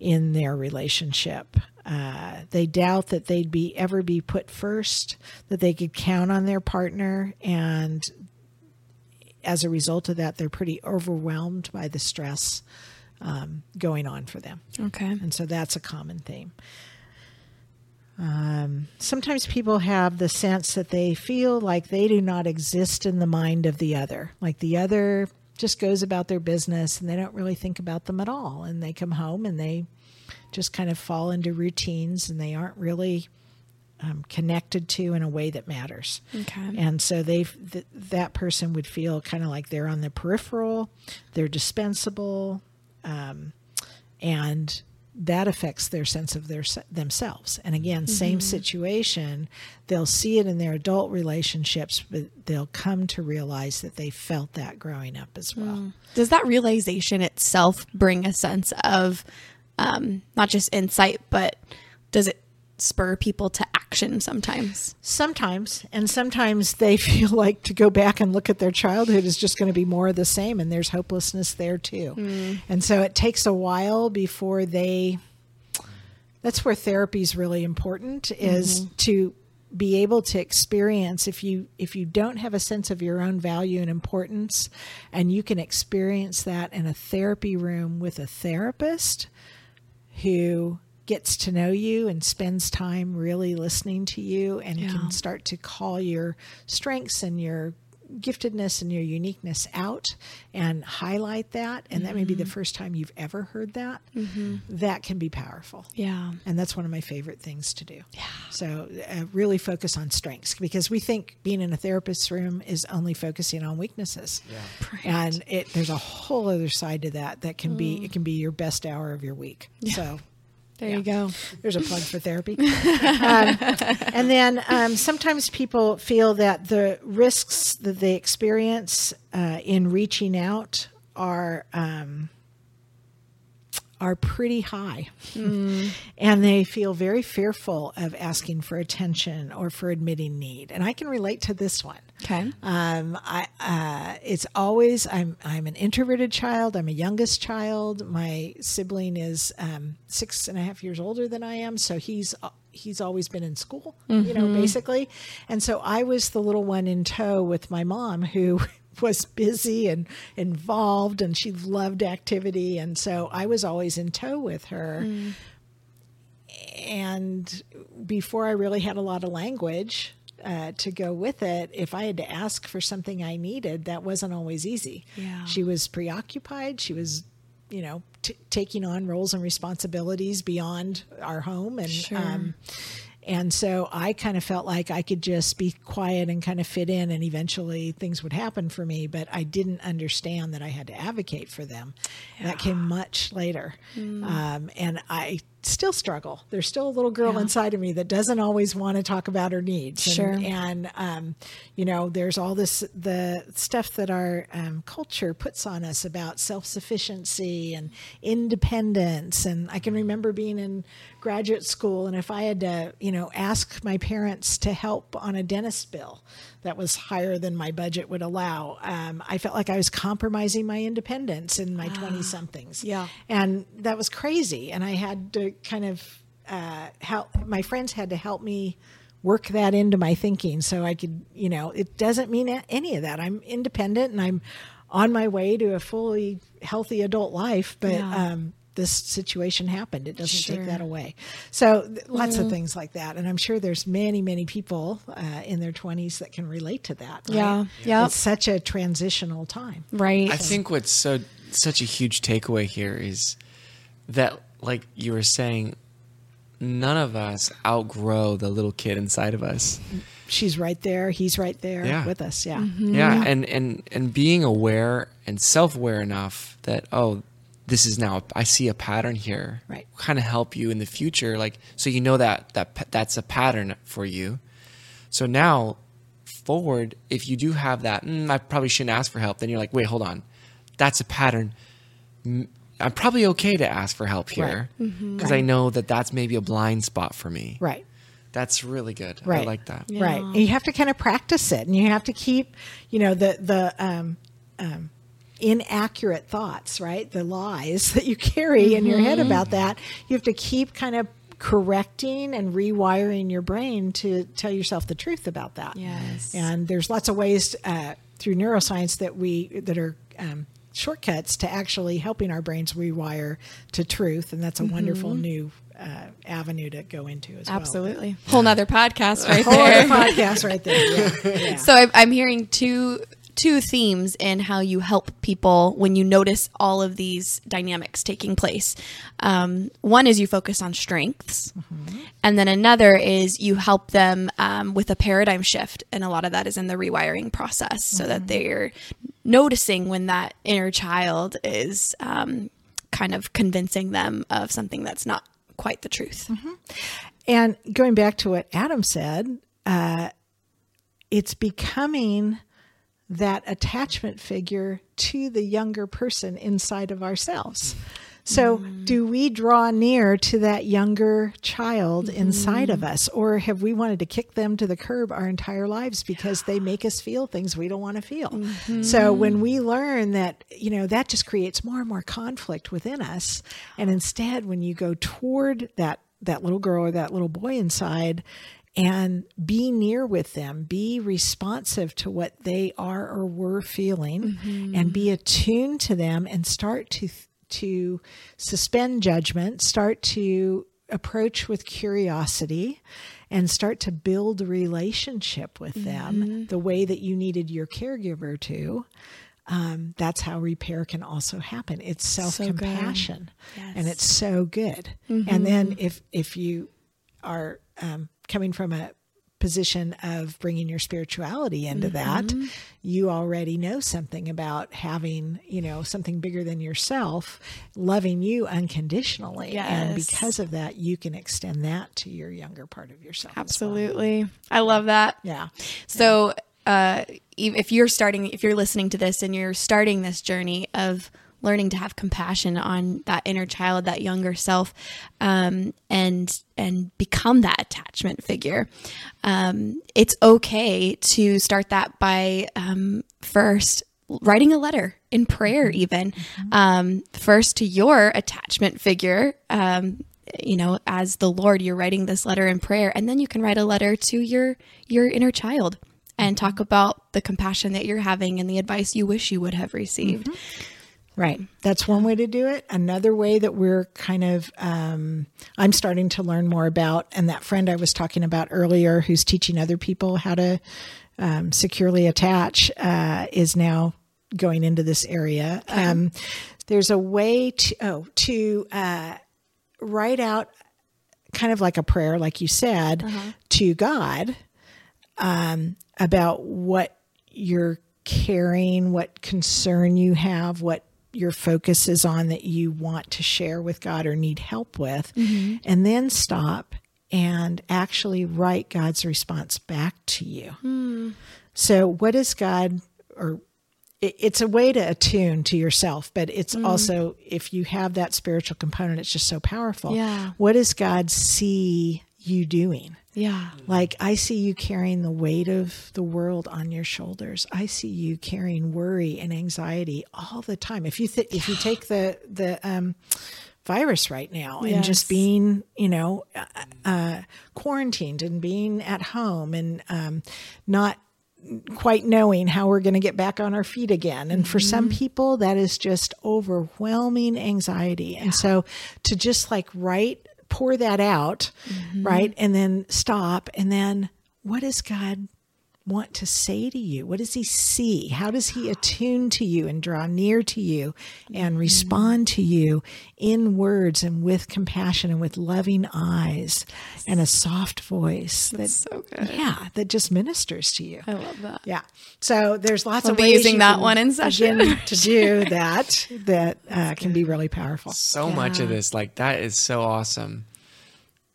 in their relationship. Uh, they doubt that they'd be ever be put first, that they could count on their partner, and as a result of that, they're pretty overwhelmed by the stress um, going on for them. Okay. And so that's a common theme. Um, sometimes people have the sense that they feel like they do not exist in the mind of the other, like the other just goes about their business and they don't really think about them at all. And they come home and they just kind of fall into routines and they aren't really um, connected to in a way that matters. Okay. And so they th- that person would feel kind of like they're on the peripheral, they're dispensable, um, and that affects their sense of their themselves. And again, mm-hmm. same mm-hmm. situation, they'll see it in their adult relationships, but they'll come to realize that they felt that growing up as well. Mm. Does that realization itself bring a sense of um, not just insight, but does it spur people to action sometimes? Sometimes, and sometimes they (laughs) feel like to go back and look at their childhood is just going to be more of the same, and there's hopelessness there too. Mm. And so it takes a while before they. That's where therapy is really important, is mm-hmm. to be able to experience if you if you don't have a sense of your own value and importance and you can experience that in a therapy room with a therapist who gets to know you and spends time really listening to you and can start to call your strengths and your giftedness and your uniqueness out and highlight that and that may be the mm-hmm. first time you've ever heard that mm-hmm. that can be powerful Yeah. and that's one of my favorite things to do. Yeah. So uh, really focus on strengths because we think being in a therapist's room is only focusing on weaknesses. Yeah. And it there's a whole other side to that that can be mm. it can be your best hour of your week. So There you go. there's a plug for therapy. (laughs) um, and then um, sometimes people feel that the risks that they experience uh, in reaching out are um, are pretty high, and they feel very fearful of asking for attention or for admitting need. And I can relate to this one. Okay. Um, I, uh, it's always I'm I'm an introverted child. I'm a youngest child. My sibling is um, six and a half years older than I am, so he's he's always been in school, you know, basically. And so I was the little one in tow with my mom who was busy and involved and she loved activity. And so I was always in tow with her. And before I really had a lot of language, uh, to go with it, if I had to ask for something I needed, that wasn't always easy. Yeah. She was preoccupied. She was, you know, t- taking on roles and responsibilities beyond our home, and um, and so I kind of felt like I could just be quiet and kind of fit in, and eventually things would happen for me. But I didn't understand that I had to advocate for them. That came much later, um, and I still struggle. There's still a little girl inside of me that doesn't always want to talk about her needs. And, Sure. and um, you know, there's all this the stuff that our um, culture puts on us about self sufficiency and independence. And I can remember being in graduate school, and if I had to, you know, ask my parents to help on a dentist bill that was higher than my budget would allow, um, I felt like I was compromising my independence in my twenty somethings. Yeah. and that was crazy. And I had to kind of uh, help. My friends had to help me work that into my thinking so I could, you know, it doesn't mean any of that. I'm independent and I'm on my way to a fully healthy adult life, but um, this situation happened. It doesn't take that away. So th- lots of things like that, and I'm sure there's many, many people uh, in their 20s that can relate to that. right? Yeah. Yep. it's such a transitional time. Right. I think what's so such a huge takeaway here is that, like you were saying, none of us outgrow the little kid inside of us. She's right there. He's right there Yeah. with us. Yeah. Yeah, and and and being aware and self-aware enough that oh, this is now I see a pattern here. Right. Kind of help you in the future, like so you know that that that's a pattern for you. So now forward, if you do have that, mm, I probably shouldn't ask for help. Then you're like, wait, hold on, that's a pattern. I'm probably okay to ask for help here because I know that that's maybe a blind spot for me. Right. That's really good. Right. I Right. like that. Right. And you have to kind of practice it and you have to keep, you know, the, the, um, um, inaccurate thoughts, right? The lies (laughs) that you carry in your head about that. You have to keep kind of correcting and rewiring your brain to tell yourself the truth about that. Yes. And there's lots of ways uh, through neuroscience that we that are um, shortcuts to actually helping our brains rewire to truth, and that's a wonderful new uh, avenue to go into as well. Absolutely. Whole nother podcast right Whole there. other podcast right there. (laughs) Yeah. yeah. So I'm, I'm hearing two two themes in how you help people when you notice all of these dynamics taking place. Um, one is you focus on strengths, and then another is you help them um, with a paradigm shift, and a lot of that is in the rewiring process, so that they're noticing when that inner child is um, kind of convincing them of something that's not quite the truth. And going back to what Adam said, uh, it's becoming that attachment figure to the younger person inside of ourselves. Mm-hmm. So, mm. do we draw near to that younger child mm-hmm. inside of us, or have we wanted to kick them to the curb our entire lives because they make us feel things we don't want to feel? Mm-hmm. So, when we learn that, you know, that just creates more and more conflict within us, and instead, when you go toward that that little girl or that little boy inside and be near with them, be responsive to what they are or were feeling, and be attuned to them, and start to to suspend judgment, start to approach with curiosity, and start to build a relationship with them the way that you needed your caregiver to. Um, that's how repair can also happen. It's self compassion, and it's so good. And then if if you are um, coming from a position of bringing your spirituality into that, you already know something about having, you know, something bigger than yourself, loving you unconditionally. And because of that, you can extend that to your younger part of yourself. as well. Absolutely. I love that. Yeah. So, uh, if you're starting, if you're listening to this and you're starting this journey of learning to have compassion on that inner child, that younger self, um, and and become that attachment figure, um, it's okay to start that by um, first writing a letter in prayer, even um, first to your attachment figure. Um, you know, as the Lord, you're writing this letter in prayer, and then you can write a letter to your your inner child and talk about the compassion that you're having and the advice you wish you would have received. Right. That's one way to do it. Another way that we're kind of, um, I'm starting to learn more about, and that friend I was talking about earlier who's teaching other people how to um, securely attach uh, is now going into this area. Um, there's a way to, oh, to uh, write out kind of like a prayer, like you said, to God um, about what you're carrying, what concern you have, what your focus is on that you want to share with God or need help with, mm-hmm. and then stop and actually write God's response back to you. Hmm. So, what is God, or it- it's a way to attune to yourself, but it's mm-hmm. also, if you have that spiritual component, it's just so powerful. Yeah. What does God see you doing? Yeah. Like I see you carrying the weight of the world on your shoulders. I see you carrying worry and anxiety all the time. If you th- if you take the the um, virus right now and just being you know uh, uh, quarantined and being at home and um, not quite knowing how we're going to get back on our feet again. And for some people, that is just overwhelming anxiety. And so to just like write, pour that out, mm-hmm. right? And then stop. And then what does God want to say to you? What does he see? How does he attune to you and draw near to you and respond to you in words and with compassion and with loving eyes and a soft voice that So good. yeah, that just ministers to you. I love that. Yeah. So there's lots We'll of be ways using that one in session. (laughs) to do that that uh, can be really powerful. so much of this like that is so awesome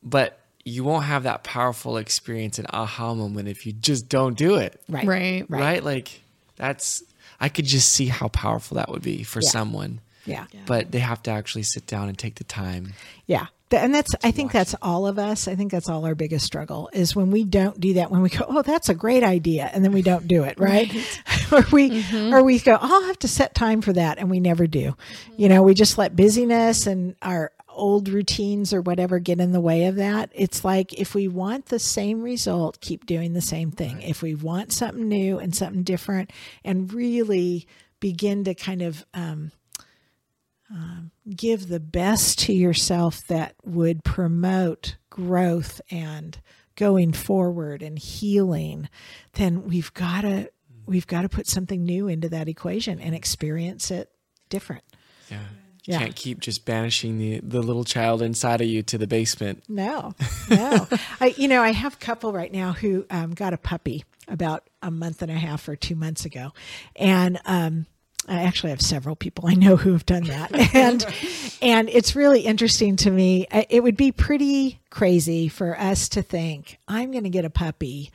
but you won't have that powerful experience and aha moment if you just don't do it Right. Right. right, like that's i could just see how powerful that would be for Yeah. someone Yeah. but they have to actually sit down and take the time Yeah. And that's, I think that's all of us. I think that's all our biggest struggle is when we don't do that, when we go, oh, that's a great idea. And then we don't do it, right? (laughs) or we, mm-hmm. or we go, oh, I'll have to set time for that. And we never do. You know, we just let busyness and our old routines or whatever get in the way of that. It's like if we want the same result, keep doing the same thing. If we want something new and something different and really begin to kind of, um, give the best to yourself that would promote growth and going forward and healing then we've got to we've got to put something new into that equation and experience it different yeah Yeah. can't keep just banishing the the little child inside of you to the basement No, (laughs) no. I, you know, I have a couple right now who um, got a puppy about a month and a half or two months ago, and um, I actually have several people I know who have done that, (laughs) and and it's really interesting to me. It would be pretty crazy for us to think I'm going to get a puppy,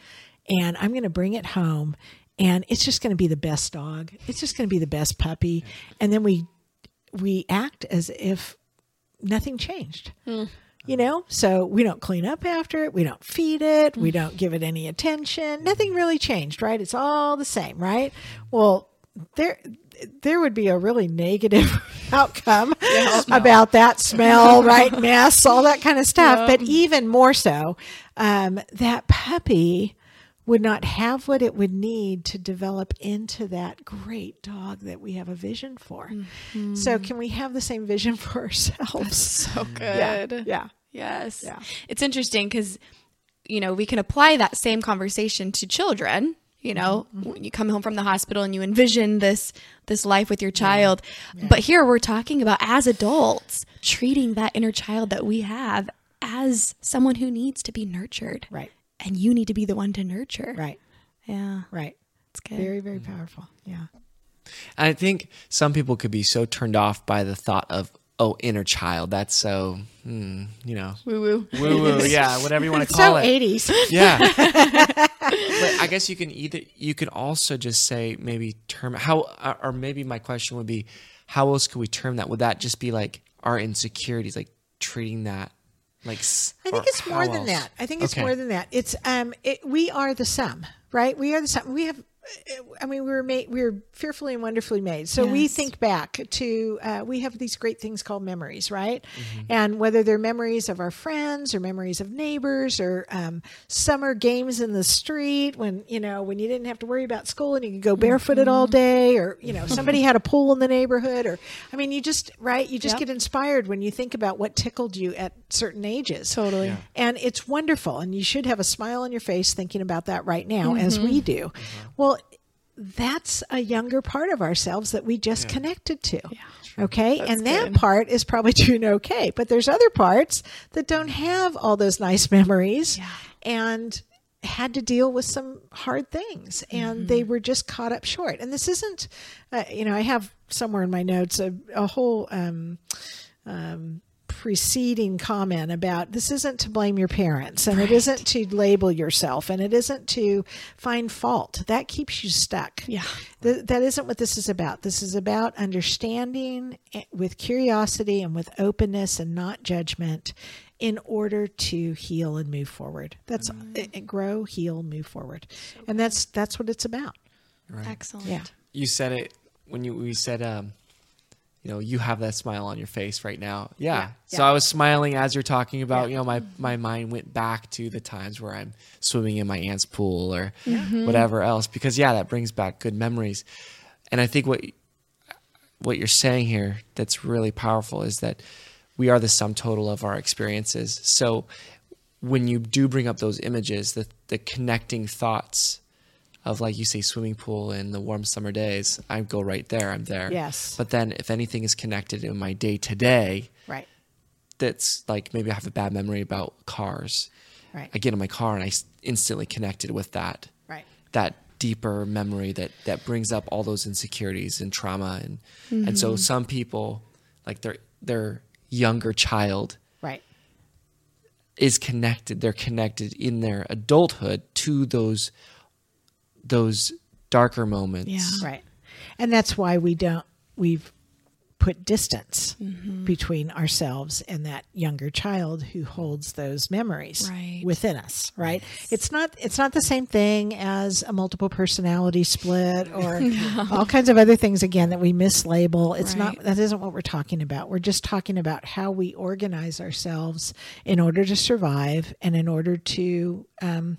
and I'm going to bring it home. And it's just going to be the best dog. It's just going to be the best puppy. And then we we act as if nothing changed. You know? So we don't clean up after it. We don't feed it. We don't give it any attention. Nothing really changed right? It's all the same right? Well there there would be a really negative (laughs) outcome about that smell (laughs) right? Mess all that kind of stuff. But even more so um, that puppy would not have what it would need to develop into that great dog that we have a vision for. Mm-hmm. So, can we have the same vision for ourselves? So (laughs) good. Yeah. Yes. Yeah. It's interesting because, you know, we can apply that same conversation to children. You know, mm-hmm. when you come home from the hospital and you envision this this life with your child. But here we're talking about as adults treating that inner child that we have as someone who needs to be nurtured. Right. And you need to be the one to nurture. Right. Yeah. Right. It's good. Very, very powerful. Yeah. I think some people could be so turned off by the thought of, oh, inner child. That's so, hmm, you know, Woo woo. woo woo. (laughs) Yeah, whatever you want to So call it. 80s. Yeah. (laughs) but I guess you can either, you could also just say maybe term, how, or maybe my question would be, how else could we term that? Would that just be like our insecurities, like treating that like, I think it's more than that. I think it's Okay. more than that. It's um, it, we are the sum, right? We are the sum. We have I mean, we were made, we were fearfully and wonderfully made. So we think back to, uh, we have these great things called memories, right? Mm-hmm. And whether they're memories of our friends or memories of neighbors or um, summer games in the street when, you know, when you didn't have to worry about school and you could go barefooted all Mm-hmm. day or, you know, somebody (laughs) had a pool in the neighborhood or, I mean, you just, right? You just Yep. get inspired when you think about what tickled you at certain ages. Totally. And it's wonderful. And you should have a smile on your face thinking about that right now, as Mm-hmm. we do. Well, that's a younger part of ourselves that we just connected to. Okay. and that good. part is probably (laughs) doing okay. But there's other parts that don't have all those nice memories and had to deal with some hard things and they were just caught up short. And this isn't, uh, you know, I have somewhere in my notes a, a whole, um, um, preceding comment about this isn't to blame your parents and it isn't to label yourself and it isn't to find fault. That keeps you stuck. Yeah. Th- that isn't what this is about. This is about understanding eh, with curiosity and with openness and not judgment in order to heal and move forward. That's eh, eh, grow heal move forward. And that's that's what it's about. Right. Excellent. yeah. You said it when you we said um you know, you have that smile on your face right now. Yeah. So Yeah. I was smiling as you're talking about, you know, my my mind went back to the times where I'm swimming in my aunt's pool or mm-hmm. whatever else because yeah, that brings back good memories. And I think what what you're saying here that's really powerful is that we are the sum total of our experiences. So when you do bring up those images, the the connecting thoughts of like you say swimming pool in the warm summer days, I go right there. I'm there. Yes. But then if anything is connected in my day to day, right that's like maybe I have a bad memory about cars. right I get in my car and I instantly connected with that right that deeper memory that that brings up all those insecurities and trauma and and so mm-hmm. some people like their their younger child right is connected they're connected in their adulthood to those those darker moments Yeah. Right. And that's why we don't, we've put distance Mm-hmm. between ourselves and that younger child who holds those memories Right. within us, right? It's not, it's not the same thing as a multiple personality split (laughs) or all kinds of other things again that we mislabel. It's not, that isn't what we're talking about. We're just talking about how we organize ourselves in order to survive and in order to, um,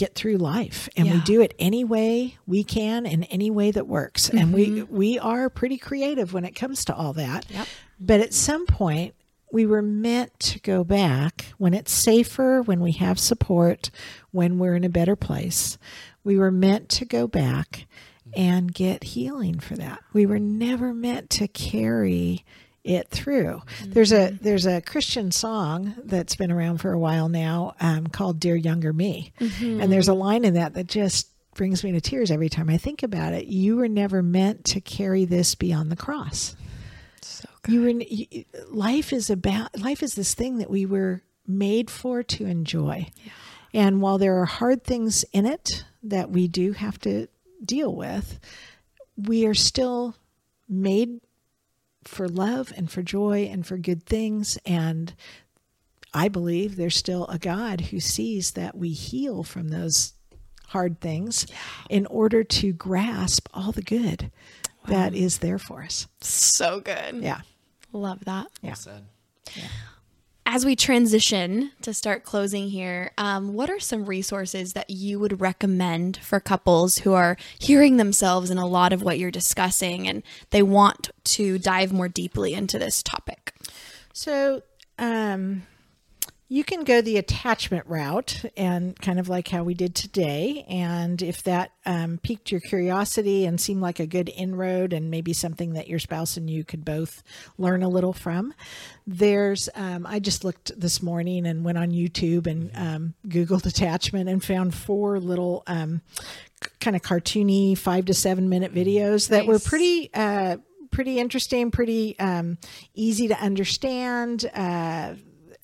get through life and we do it any way we can in any way that works. And we mm-hmm. we are pretty creative when it comes to all that. Yep. but at some point we were meant to go back when it's safer when we have support when we're in a better place. We were meant to go back and get healing for that. We were never meant to carry it through. There's a there's a Christian song that's been around for a while now um, called "Dear Younger Me," and there's a line in that that just brings me to tears every time I think about it. You were never meant to carry this beyond the cross. So You were you, life is about life is this thing that we were made for to enjoy. And while there are hard things in it that we do have to deal with, we are still made for love and for joy and for good things. And I believe there's still a God who sees that we heal from those hard things in order to grasp all the good that is there for us. So good. Yeah. Love that. Yeah. Said. As we transition to start closing here, um, what are some resources that you would recommend for couples who are hearing themselves in a lot of what you're discussing and they want to dive more deeply into this topic? So, um, you can go the attachment route and kind of like how we did today. And if that um, piqued your curiosity and seemed like a good inroad and maybe something that your spouse and you could both learn a little from, there's, um, I just looked this morning and went on YouTube and um, Googled attachment and found four little um, kind of cartoony five to seven minute videos that were pretty. Uh, pretty interesting, pretty um, easy to understand, uh,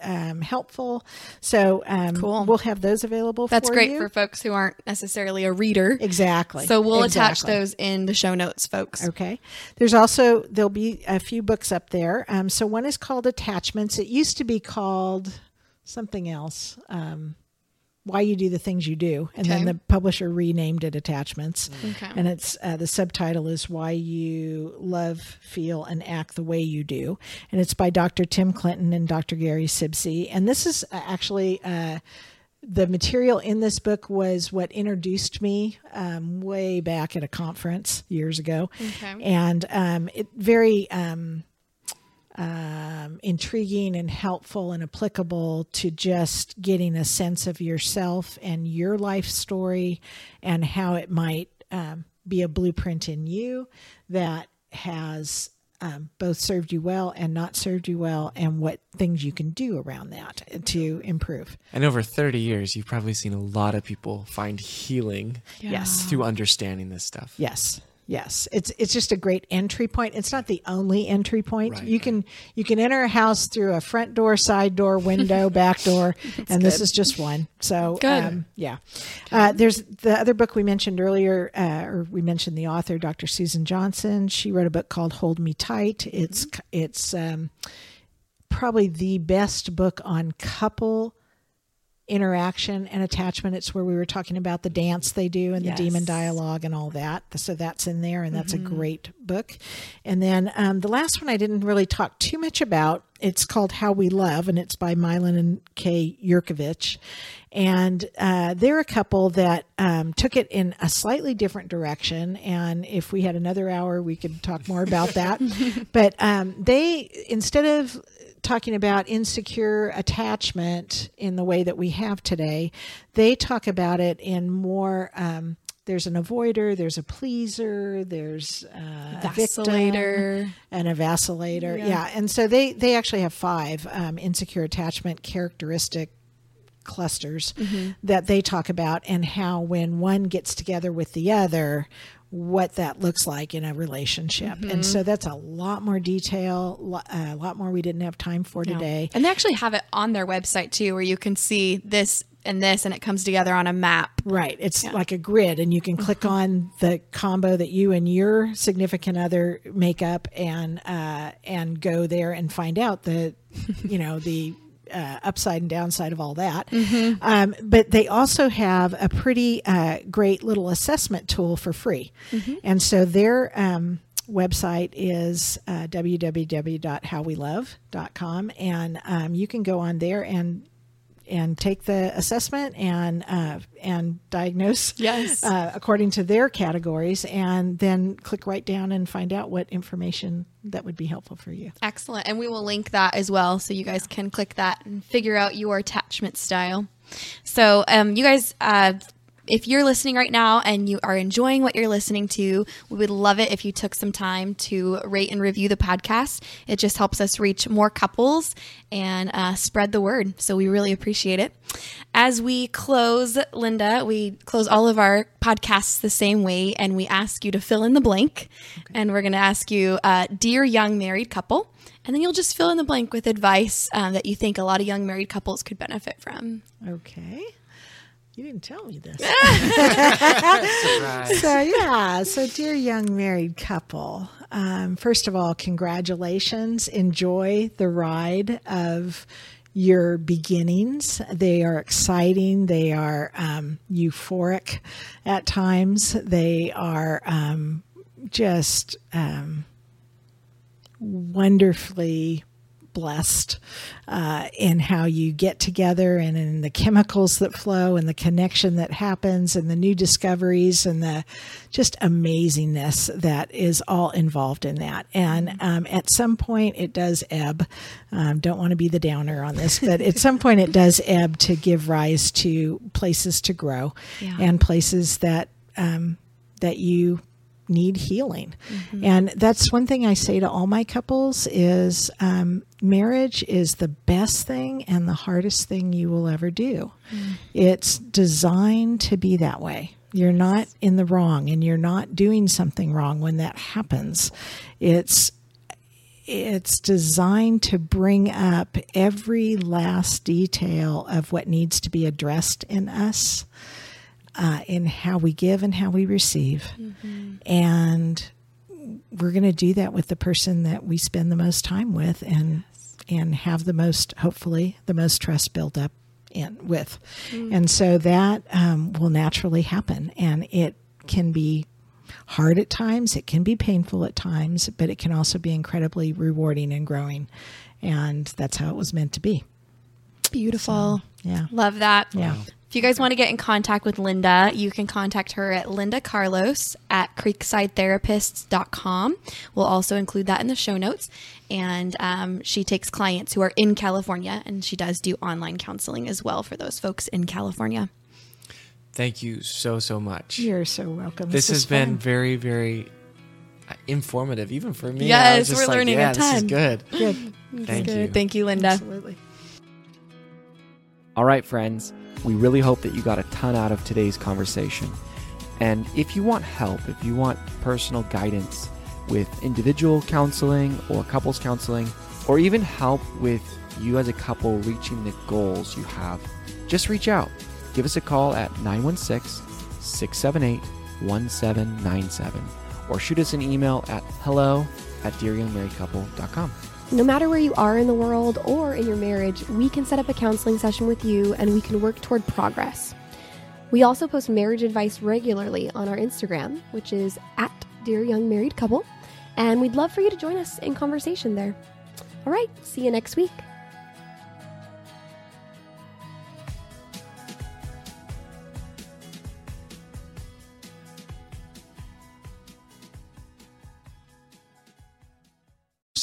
um, helpful. So um, Cool. we'll have those available. For that's for great you. for folks who aren't necessarily a reader. exactly. So we'll attach those in the show notes, folks. Okay. There's also there'll be a few books up there. Um, so one is called Attachments. It used to be called something else. Um, why you do the things you do, and then the publisher renamed it Attachments. Okay. And it's uh, the subtitle is Why You Love, Feel, and Act the Way You Do, and it's by Dr. Tim Clinton and Dr. Gary Sibcy. And this is uh, actually. Uh, the material in this book was what introduced me um, way back at a conference years ago, Okay. and um, it very um, um, intriguing and helpful and applicable to just getting a sense of yourself and your life story and how it might um, be a blueprint in you that has um, both served you well and not served you well, and what things you can do around that to improve. And over 30 years, you've probably seen a lot of people find healing Yes. through understanding this stuff. Yes. Yes. It's it's just a great entry point. It's not the only entry point. Right, you can you can enter a house through a front door, side door, window, (laughs) back door, and this is just one. So Good. Um, yeah. Uh, there's the other book we mentioned earlier, uh, or we mentioned the author, Dr. Susan Johnson. She wrote a book called Hold Me Tight. It's it's um, probably the best book on couple interaction and attachment. It's where we were talking about the dance they do and the demon dialogue and all that. So that's in there, and that's a great book. And then um, the last one I didn't really talk too much about. It's called How We Love, and it's by Milan and Kay Yerkovich. And uh, they're a couple that um, took it in a slightly different direction. And if we had another hour, we could talk more about that. (laughs) but um, they, instead of talking about insecure attachment in the way that we have today, they talk about it in more. Um, there's an avoider, there's a pleaser, there's uh, a Vacillator. and a vacillator. Yeah. and so they they actually have five um, insecure attachment characteristic clusters that they talk about and how when one gets together with the other what that looks like in a relationship. And mm-hmm. so that's a lot more detail uh, a lot more we didn't have time for today. And they actually have it on their website too, where you can see this and this, and it comes together on a map. Right. It's like a grid, and you can click mm-hmm. on the combo that you and your significant other make up, and uh, and go there and find out the, you know, the uh, upside and downside of all that. Um, but they also have a pretty uh, great little assessment tool for free, and so their um, website is uh, www.howwelove.com, and um, you can go on there and and take the assessment and uh, and diagnose Yes. uh, according to their categories, and then click right down and find out what information that would be helpful for you. Excellent. And we will link that as well so you guys can click that and figure out your attachment style. So, um, you guys, uh, if you're listening right now and you are enjoying what you're listening to, we would love it if you took some time to rate and review the podcast. It just helps us reach more couples and uh, spread the word. So we really appreciate it. As we close, Linda, we close all of our podcasts the same way and we ask you to fill in the blank. And we're going to ask you, uh, Dear young married couple, and then you'll just fill in the blank with advice um, that you think a lot of young married couples could benefit from. Okay. You didn't tell me this. (laughs) So yeah. So dear young married couple um, first of all congratulations. Enjoy the ride of your beginnings. They are exciting. They are um, euphoric at times. They are um, just um, wonderfully blessed uh, in how you get together and in the chemicals that flow and the connection that happens and the new discoveries and the just amazingness that is all involved in that. And um, at some point, it does ebb. Um, don't want to be the downer on this, but at some point, it does ebb to give rise to places to grow Yeah. and places that um, that you need healing. And that's one thing i say to all my couples is um, marriage is the best thing and the hardest thing you will ever do. It's designed to be that way. You're not in the wrong and you're not doing something wrong when that happens. It's it's designed to bring up every last detail of what needs to be addressed in us uh, in how we give and how we receive. And we're going to do that with the person that we spend the most time with and and have the most hopefully the most trust built up in with, and so that um, will naturally happen, and it can be hard at times, it can be painful at times, but it can also be incredibly rewarding and growing, and that's how it was meant to be. Beautiful. Yeah. Love that. Yeah. If you guys want to get in contact with Linda, you can contact her at Linda Carlos at creeksidetherapists.com. We'll also include that in the show notes. And um, she takes clients who are in California, and she does do online counseling as well for those folks in California. Thank you so, so much. You're so welcome. this is has been fun. very, very uh, informative, even for me. I Yes, was just we're like, learning a yeah, This is good. good. Thank you. Thank you, Linda. Absolutely. All right, friends, we really hope that you got a ton out of today's conversation. And if you want help, if you want personal guidance with individual counseling or couples counseling, or even help with you as a couple reaching the goals you have, just reach out. Give us a call at 916 678 1797 or shoot us an email at hello at dearyoungmarriedcouple.com. No matter where you are in the world or in your marriage, we can set up a counseling session with you and we can work toward progress. We also post marriage advice regularly on our Instagram, which is at Dear Young Married Couple, and we'd love for you to join us in conversation there. All right, see you next week.